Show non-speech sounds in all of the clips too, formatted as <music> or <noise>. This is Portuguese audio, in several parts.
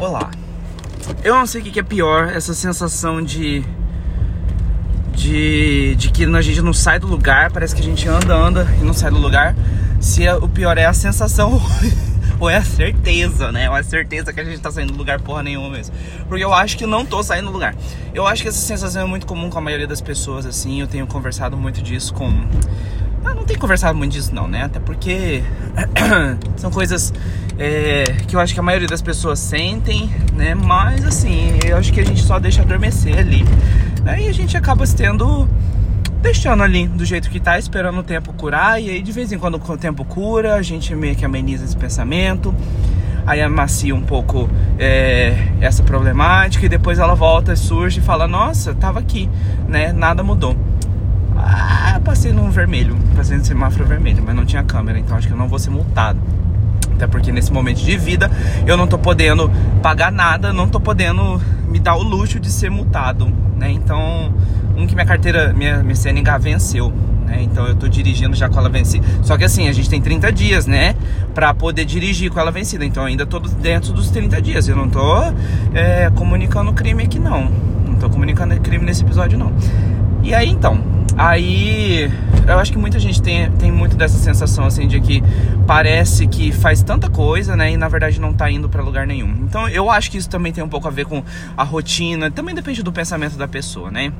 Olá. Eu não sei o que é pior, essa sensação de. De, de que a gente não sai do lugar, parece que a gente anda, anda e não sai do lugar. Se é, o pior é a sensação <laughs> ou é a certeza, né? Ou é a certeza que a gente tá saindo do lugar porra nenhuma mesmo. Porque eu acho que não tô saindo do lugar. Eu acho que essa sensação é muito comum com a maioria das pessoas, assim. Eu tenho conversado muito disso com. Eu não tenho conversado muito disso, não, né? Até porque <clears throat> são coisas é, que eu acho que a maioria das pessoas sentem, né? Mas assim, eu acho que a gente só deixa adormecer ali. Aí a gente acaba tendo deixando ali do jeito que tá, esperando o tempo curar. E aí de vez em quando o tempo cura, a gente meio que ameniza esse pensamento. Aí amacia um pouco é, essa problemática e depois ela volta, surge e fala, nossa, tava aqui, né? Nada mudou. Ah, passei no vermelho, passei no semáforo vermelho, mas não tinha câmera, então acho que eu não vou ser multado. Até porque nesse momento de vida eu não tô podendo pagar nada, não tô podendo me dar o luxo de ser multado, né? Então, um que minha carteira, minha, minha CNH venceu, né? Então eu tô dirigindo já com ela vencida. Só que assim, a gente tem 30 dias, né? Pra poder dirigir com ela vencida. Então ainda tô dentro dos 30 dias. Eu não tô é, comunicando crime aqui, não. Não tô comunicando crime nesse episódio, não. E aí então, Aí eu acho que muita gente tem, tem muito dessa sensação assim de que parece que faz tanta coisa, né? E na verdade não tá indo para lugar nenhum. Então eu acho que isso também tem um pouco a ver com a rotina, também depende do pensamento da pessoa, né?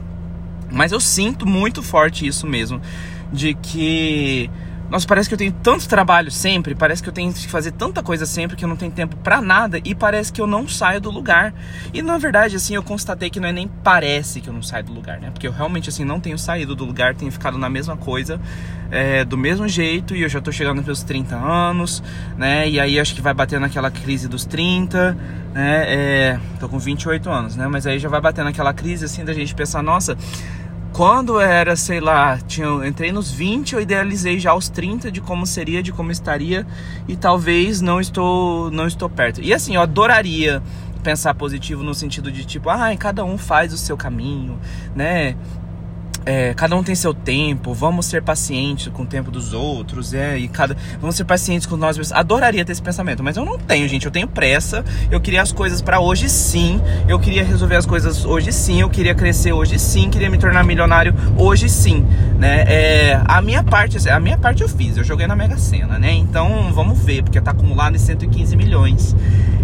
Mas eu sinto muito forte isso mesmo, de que nossa, parece que eu tenho tanto trabalho sempre, parece que eu tenho que fazer tanta coisa sempre que eu não tenho tempo para nada e parece que eu não saio do lugar. E na verdade, assim, eu constatei que não é nem parece que eu não saio do lugar, né? Porque eu realmente, assim, não tenho saído do lugar, tenho ficado na mesma coisa, é, do mesmo jeito e eu já tô chegando nos meus 30 anos, né? E aí acho que vai bater naquela crise dos 30, né? É, tô com 28 anos, né? Mas aí já vai bater naquela crise, assim, da gente pensar, nossa quando era, sei lá, tinha, entrei nos 20, eu idealizei já os 30 de como seria, de como estaria e talvez não estou não estou perto. E assim, eu adoraria pensar positivo no sentido de tipo, ah, cada um faz o seu caminho, né? É, cada um tem seu tempo, vamos ser pacientes com o tempo dos outros, é, e cada, vamos ser pacientes com nós mesmos. Adoraria ter esse pensamento, mas eu não tenho, gente. Eu tenho pressa, eu queria as coisas para hoje sim, eu queria resolver as coisas hoje sim, eu queria crescer hoje sim, queria me tornar milionário hoje sim, né? É, a minha parte, a minha parte eu fiz, eu joguei na Mega Sena, né? Então vamos ver, porque tá acumulado em 115 milhões.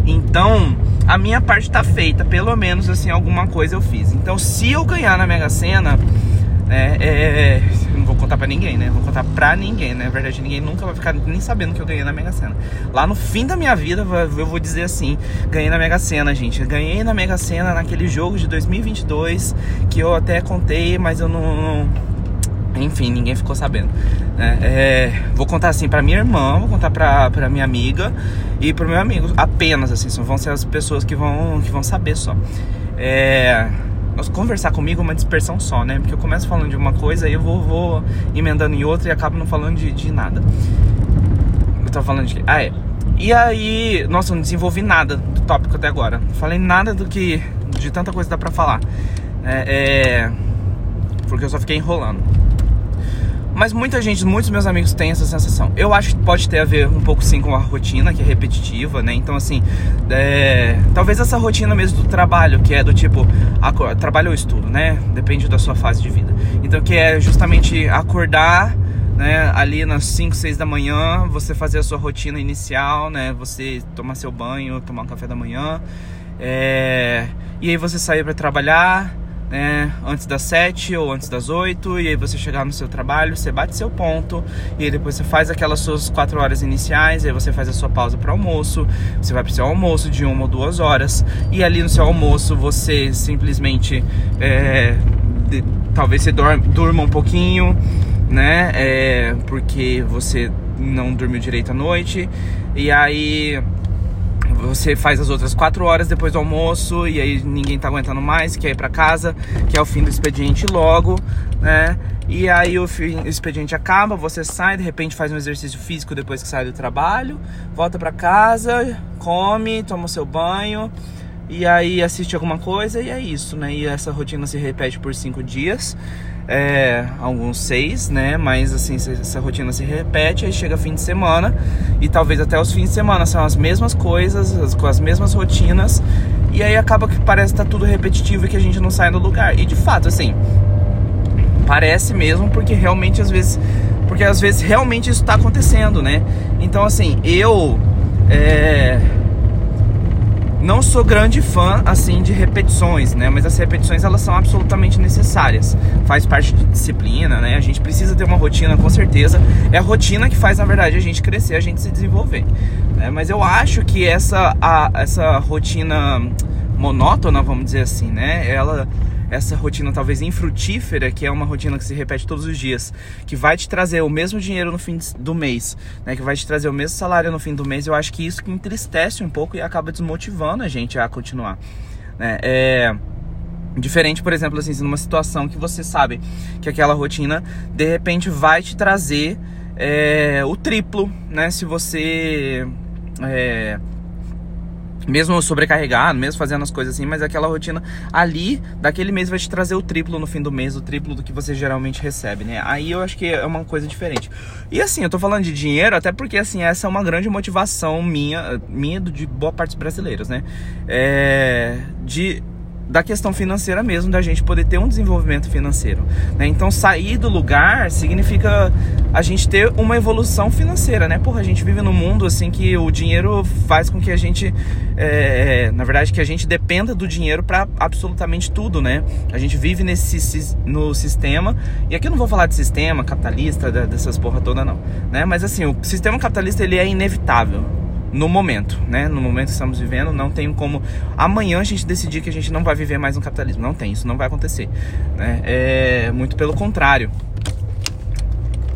Então, a minha parte tá feita, pelo menos assim, alguma coisa eu fiz. Então, se eu ganhar na Mega Sena, é, é, não vou contar pra ninguém, né? Vou contar pra ninguém, né? Na verdade, ninguém nunca vai ficar nem sabendo que eu ganhei na Mega Sena. Lá no fim da minha vida, eu vou dizer assim: ganhei na Mega Sena, gente. Ganhei na Mega Sena naquele jogo de 2022 que eu até contei, mas eu não. não enfim, ninguém ficou sabendo. Né? É, vou contar assim pra minha irmã, vou contar pra, pra minha amiga e pro meu amigo. Apenas assim, vão ser as pessoas que vão, que vão saber só. É conversar comigo é uma dispersão só, né? Porque eu começo falando de uma coisa e eu vou, vou emendando em outra e acabo não falando de, de nada. Eu tava falando de. Ah, é. E aí, nossa, eu não desenvolvi nada do tópico até agora. Não falei nada do que. de tanta coisa dá pra falar. É, é. Porque eu só fiquei enrolando. Mas muita gente, muitos meus amigos têm essa sensação. Eu acho que pode ter a ver um pouco sim com a rotina, que é repetitiva, né? Então, assim, é... talvez essa rotina mesmo do trabalho, que é do tipo, trabalho ou estudo, né? Depende da sua fase de vida. Então, que é justamente acordar. Né, ali nas 5, 6 da manhã, você fazer a sua rotina inicial, né? Você tomar seu banho, tomar um café da manhã, é... e aí você sair para trabalhar, né, antes das 7 ou antes das 8, e aí você chegar no seu trabalho, você bate seu ponto, e aí depois você faz aquelas suas 4 horas iniciais, aí você faz a sua pausa para almoço, você vai para seu almoço de uma ou duas horas, e ali no seu almoço você simplesmente é, de, talvez você dorma, durma um pouquinho, né, é, porque você não dormiu direito à noite, e aí você faz as outras quatro horas depois do almoço e aí ninguém tá aguentando mais, quer ir para casa, que é o fim do expediente logo, né? E aí o, fim, o expediente acaba, você sai, de repente faz um exercício físico depois que sai do trabalho, volta para casa, come, toma o seu banho e aí assiste alguma coisa e é isso, né? E essa rotina se repete por cinco dias. É, alguns seis, né? Mas assim, essa rotina se repete, aí chega fim de semana e talvez até os fins de semana são as mesmas coisas, com as mesmas rotinas, e aí acaba que parece estar tá tudo repetitivo e que a gente não sai do lugar. E de fato, assim, parece mesmo, porque realmente às vezes. Porque às vezes realmente isso está acontecendo, né? Então assim, eu. É, não sou grande fã assim de repetições, né? Mas as repetições elas são absolutamente necessárias. Faz parte de disciplina, né? A gente precisa ter uma rotina com certeza. É a rotina que faz na verdade a gente crescer, a gente se desenvolver. Né? Mas eu acho que essa a, essa rotina monótona, vamos dizer assim, né? Ela essa rotina talvez infrutífera, que é uma rotina que se repete todos os dias, que vai te trazer o mesmo dinheiro no fim do mês, né, que vai te trazer o mesmo salário no fim do mês, eu acho que isso que entristece um pouco e acaba desmotivando a gente a continuar. Né? É... Diferente, por exemplo, assim, numa situação que você sabe que aquela rotina de repente vai te trazer é, o triplo, né? Se você é, mesmo sobrecarregado, mesmo fazendo as coisas assim, mas aquela rotina ali, daquele mês vai te trazer o triplo no fim do mês, o triplo do que você geralmente recebe, né? Aí eu acho que é uma coisa diferente. E assim, eu tô falando de dinheiro até porque assim, essa é uma grande motivação minha, minha de boa parte dos brasileiros, né? É, de da questão financeira mesmo, da gente poder ter um desenvolvimento financeiro. Né? Então, sair do lugar significa a gente ter uma evolução financeira, né? Porra, a gente vive num mundo assim que o dinheiro faz com que a gente, é, na verdade, que a gente dependa do dinheiro para absolutamente tudo, né? A gente vive nesse no sistema e aqui eu não vou falar de sistema capitalista dessas porra toda não, né? Mas assim, o sistema capitalista ele é inevitável no momento, né? No momento que estamos vivendo, não tem como amanhã a gente decidir que a gente não vai viver mais no capitalismo. Não tem, isso não vai acontecer. Né? É muito pelo contrário.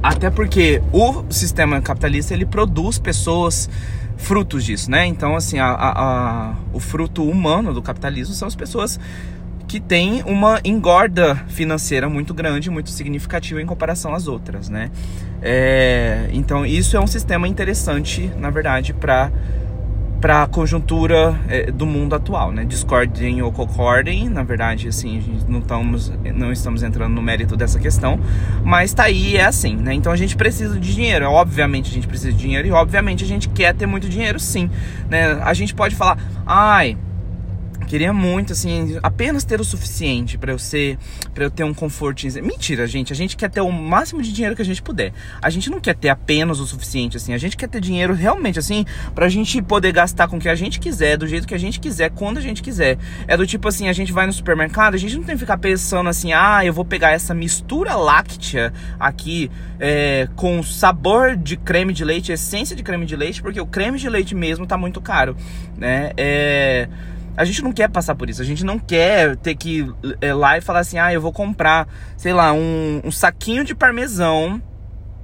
Até porque o sistema capitalista ele produz pessoas frutos disso, né? Então, assim, a, a, a, o fruto humano do capitalismo são as pessoas que têm uma engorda financeira muito grande, muito significativa em comparação às outras, né? É, então isso é um sistema interessante, na verdade, para para a conjuntura é, do mundo atual, né? Discordem ou concordem, na verdade, assim, não estamos, não estamos entrando no mérito dessa questão, mas tá aí, é assim, né? Então a gente precisa de dinheiro, obviamente a gente precisa de dinheiro e obviamente a gente quer ter muito dinheiro, sim, né? A gente pode falar, ai, Queria muito, assim, apenas ter o suficiente para eu ser, para eu ter um conforto. Mentira, gente. A gente quer ter o máximo de dinheiro que a gente puder. A gente não quer ter apenas o suficiente, assim. A gente quer ter dinheiro realmente, assim, pra gente poder gastar com o que a gente quiser, do jeito que a gente quiser, quando a gente quiser. É do tipo assim, a gente vai no supermercado, a gente não tem que ficar pensando assim, ah, eu vou pegar essa mistura láctea aqui é, com sabor de creme de leite, essência de creme de leite, porque o creme de leite mesmo tá muito caro, né? É a gente não quer passar por isso. A gente não quer ter que ir é, lá e falar assim: ah, eu vou comprar, sei lá, um, um saquinho de parmesão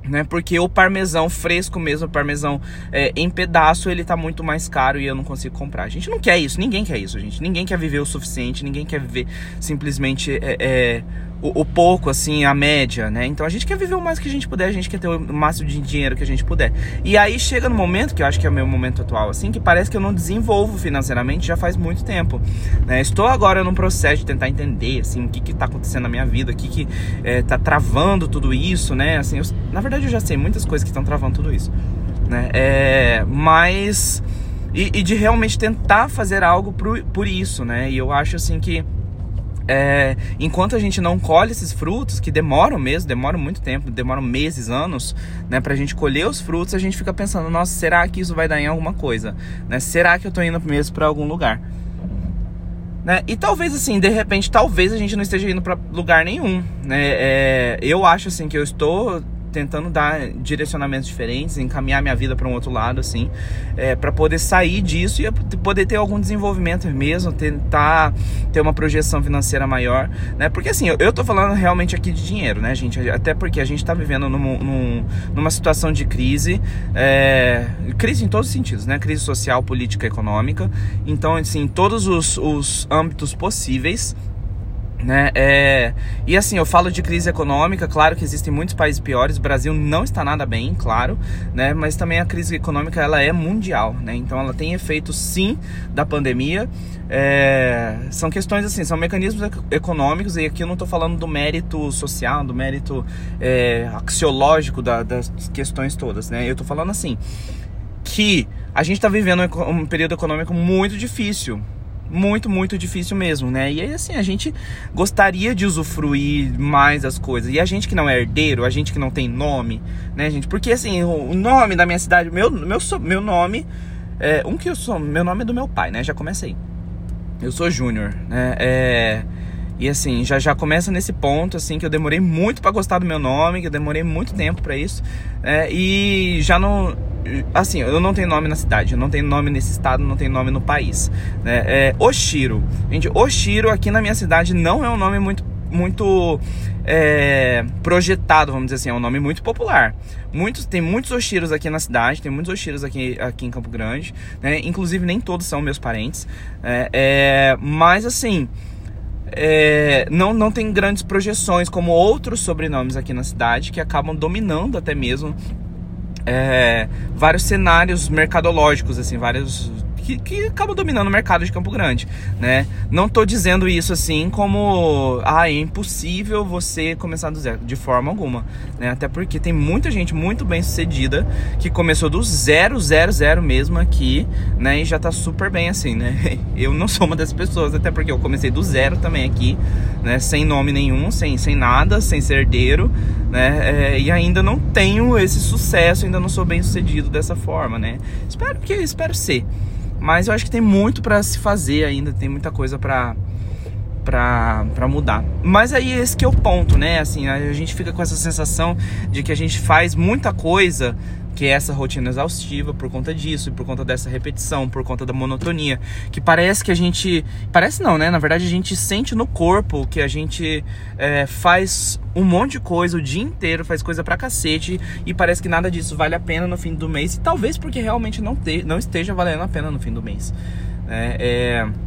né? Porque o parmesão fresco mesmo, o parmesão é, em pedaço, ele tá muito mais caro e eu não consigo comprar. A gente não quer isso, ninguém quer isso, gente. Ninguém quer viver o suficiente, ninguém quer viver simplesmente é, é, o, o, pouco, assim, a média, né? Então a gente quer viver o mais que a gente puder, a gente quer ter o máximo de dinheiro que a gente puder. E aí chega no momento, que eu acho que é o meu momento atual, assim, que parece que eu não desenvolvo financeiramente já faz muito tempo. Né? Estou agora num processo de tentar entender, assim, o que que tá acontecendo na minha vida, o que que é, tá travando tudo isso, né? Assim, eu, na verdade eu já sei muitas coisas que estão travando tudo isso, né? É, mas... E, e, de realmente tentar fazer algo por, por isso, né? E eu acho, assim, que é, enquanto a gente não colhe esses frutos, que demoram mesmo, demoram muito tempo, demoram meses, anos, né, pra gente colher os frutos, a gente fica pensando, nossa, será que isso vai dar em alguma coisa? Né? Será que eu tô indo mesmo para algum lugar? Né? E talvez assim, de repente, talvez a gente não esteja indo para lugar nenhum, né? É, eu acho assim que eu estou tentando dar direcionamentos diferentes, encaminhar minha vida para um outro lado, assim, é, para poder sair disso e poder ter algum desenvolvimento mesmo, tentar ter uma projeção financeira maior, né? Porque assim, eu, eu tô falando realmente aqui de dinheiro, né, gente? Até porque a gente tá vivendo num, num, numa situação de crise, é, crise em todos os sentidos, né? Crise social, política, econômica. Então, assim, todos os, os âmbitos possíveis Né? É... E assim, eu falo de crise econômica, claro que existem muitos países piores, o Brasil não está nada bem, claro, né? mas também a crise econômica ela é mundial, né? então ela tem efeito sim da pandemia. É... São questões assim, são mecanismos econômicos, e aqui eu não estou falando do mérito social, do mérito é, axiológico da, das questões todas, né? Eu estou falando assim, que a gente está vivendo um período econômico muito difícil, muito, muito difícil mesmo, né? E aí, assim, a gente gostaria de usufruir mais das coisas. E a gente que não é herdeiro, a gente que não tem nome, né, gente? Porque, assim, o nome da minha cidade, meu, meu, meu nome, é, um que eu sou, meu nome é do meu pai, né? Já comecei. Eu sou Júnior, né? É, e assim, já já começa nesse ponto, assim, que eu demorei muito para gostar do meu nome, que eu demorei muito tempo para isso. É, e já não assim, eu não tenho nome na cidade, eu não tenho nome nesse estado, não tenho nome no país. Né? É, Oshiro. Gente, Oshiro aqui na minha cidade não é um nome muito, muito é, projetado, vamos dizer assim, é um nome muito popular. Muitos, tem muitos Oshiros aqui na cidade, tem muitos Oshiros aqui, aqui em Campo Grande, né? inclusive nem todos são meus parentes. É, é mas assim. É, não, não tem grandes projeções como outros sobrenomes aqui na cidade que acabam dominando até mesmo é, vários cenários mercadológicos, assim, vários que, que acaba dominando o mercado de Campo Grande, né? Não tô dizendo isso assim como, ah, é impossível você começar do zero, de forma alguma, né? Até porque tem muita gente muito bem sucedida que começou do zero, zero, zero mesmo aqui, né? E já tá super bem assim, né? <laughs> Eu não sou uma dessas pessoas, até porque eu comecei do zero também aqui, né? Sem nome nenhum, sem, sem nada, sem ser herdeiro, né? É, e ainda não tenho esse sucesso, ainda não sou bem sucedido dessa forma, né? Espero que espero ser. Mas eu acho que tem muito para se fazer ainda, tem muita coisa para para mudar. Mas aí esse que é o ponto, né? Assim, a gente fica com essa sensação de que a gente faz muita coisa que é essa rotina exaustiva por conta disso, por conta dessa repetição, por conta da monotonia, que parece que a gente, parece não, né? Na verdade a gente sente no corpo que a gente é, faz um monte de coisa o dia inteiro, faz coisa pra cacete e parece que nada disso vale a pena no fim do mês, e talvez porque realmente não, te, não esteja valendo a pena no fim do mês. é, é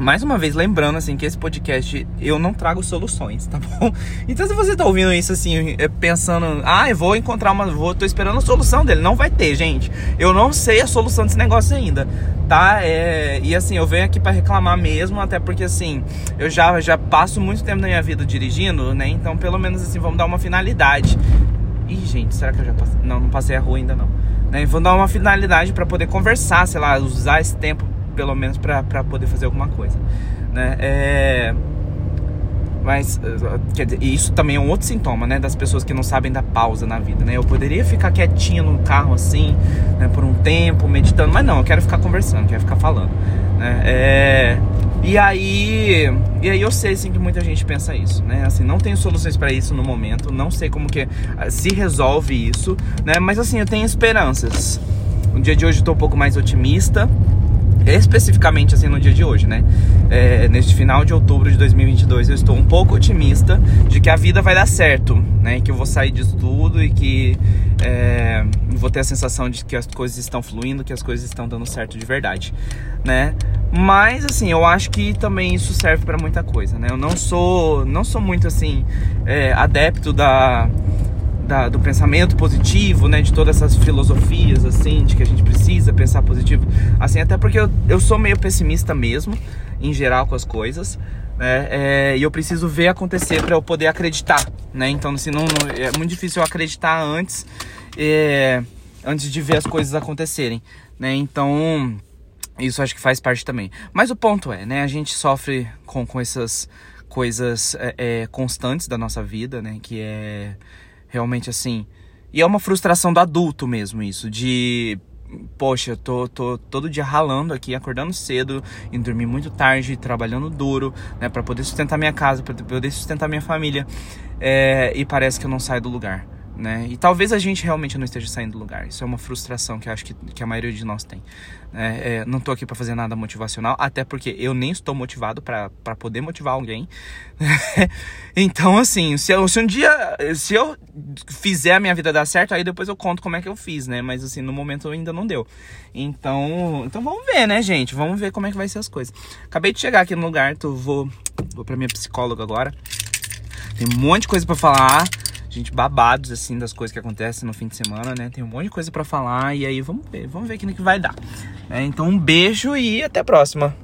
mais uma vez, lembrando assim que esse podcast eu não trago soluções, tá bom? <laughs> Então se você tá ouvindo isso assim, é, pensando, ah, eu vou encontrar uma, vou, tô esperando a solução dele, não vai ter, gente. Eu não sei a solução desse negócio ainda, tá? É, e assim, eu venho aqui para reclamar mesmo, até porque assim, eu já já passo muito tempo da minha vida dirigindo, né? Então, pelo menos assim, vamos dar uma finalidade. Ih, gente, será que eu já passei? Não, não passei a rua ainda não. Né? Vamos dar uma finalidade para poder conversar, sei lá, usar esse tempo pelo menos para poder fazer alguma coisa, né? É... Mas, quer dizer, isso também é um outro sintoma, né? Das pessoas que não sabem dar pausa na vida, né? Eu poderia ficar quietinho no carro assim, né? Por um tempo, meditando, mas não, eu quero ficar conversando, quero ficar falando, né? É... E aí, e aí eu sei sim que muita gente pensa isso, né? Assim, não tenho soluções para isso no momento, não sei como que ah, se resolve isso, né? Mas assim, eu tenho esperanças. No dia de hoje eu tô um pouco mais otimista, especificamente assim no dia de hoje, né? É, neste final de outubro de 2022, eu estou um pouco otimista de que a vida vai dar certo, né? Que eu vou sair disso tudo e que é, vou ter a sensação de que as coisas estão fluindo, que as coisas estão dando certo de verdade, né? Mas assim, eu acho que também isso serve para muita coisa, né? Eu não sou, não sou muito assim é, adepto da da, do pensamento positivo, né? De todas essas filosofias, assim, de que a gente precisa pensar positivo. Assim, até porque eu, eu sou meio pessimista mesmo, em geral, com as coisas. Né? É, e eu preciso ver acontecer para eu poder acreditar, né? Então, assim, não, não, é muito difícil eu acreditar antes, é, antes de ver as coisas acontecerem, né? Então, isso acho que faz parte também. Mas o ponto é, né? A gente sofre com, com essas coisas é, é constantes da nossa vida, né? Que é Realmente assim. E é uma frustração do adulto mesmo isso, de poxa, eu tô, tô todo dia ralando aqui, acordando cedo, indo dormir muito tarde, trabalhando duro, né, para poder sustentar minha casa, para poder sustentar minha família, é, e parece que eu não saio do lugar. Né? E talvez a gente realmente não esteja saindo do lugar. Isso é uma frustração que eu acho que, que a maioria de nós tem. Né? É, não tô aqui para fazer nada motivacional, até porque eu nem estou motivado para poder motivar alguém. <laughs> então, assim, se, se um dia, se eu fizer a minha vida dar certo, aí depois eu conto como é que eu fiz, né? Mas assim, no momento ainda não deu. Então, então vamos ver, né, gente? Vamos ver como é que vai ser as coisas. Acabei de chegar aqui no lugar, tô, vou, vou pra minha psicóloga agora. Tem um monte de coisa para falar gente babados, assim, das coisas que acontecem no fim de semana, né? Tem um monte de coisa para falar e aí vamos ver, vamos ver o que vai dar. É, então um beijo e até a próxima.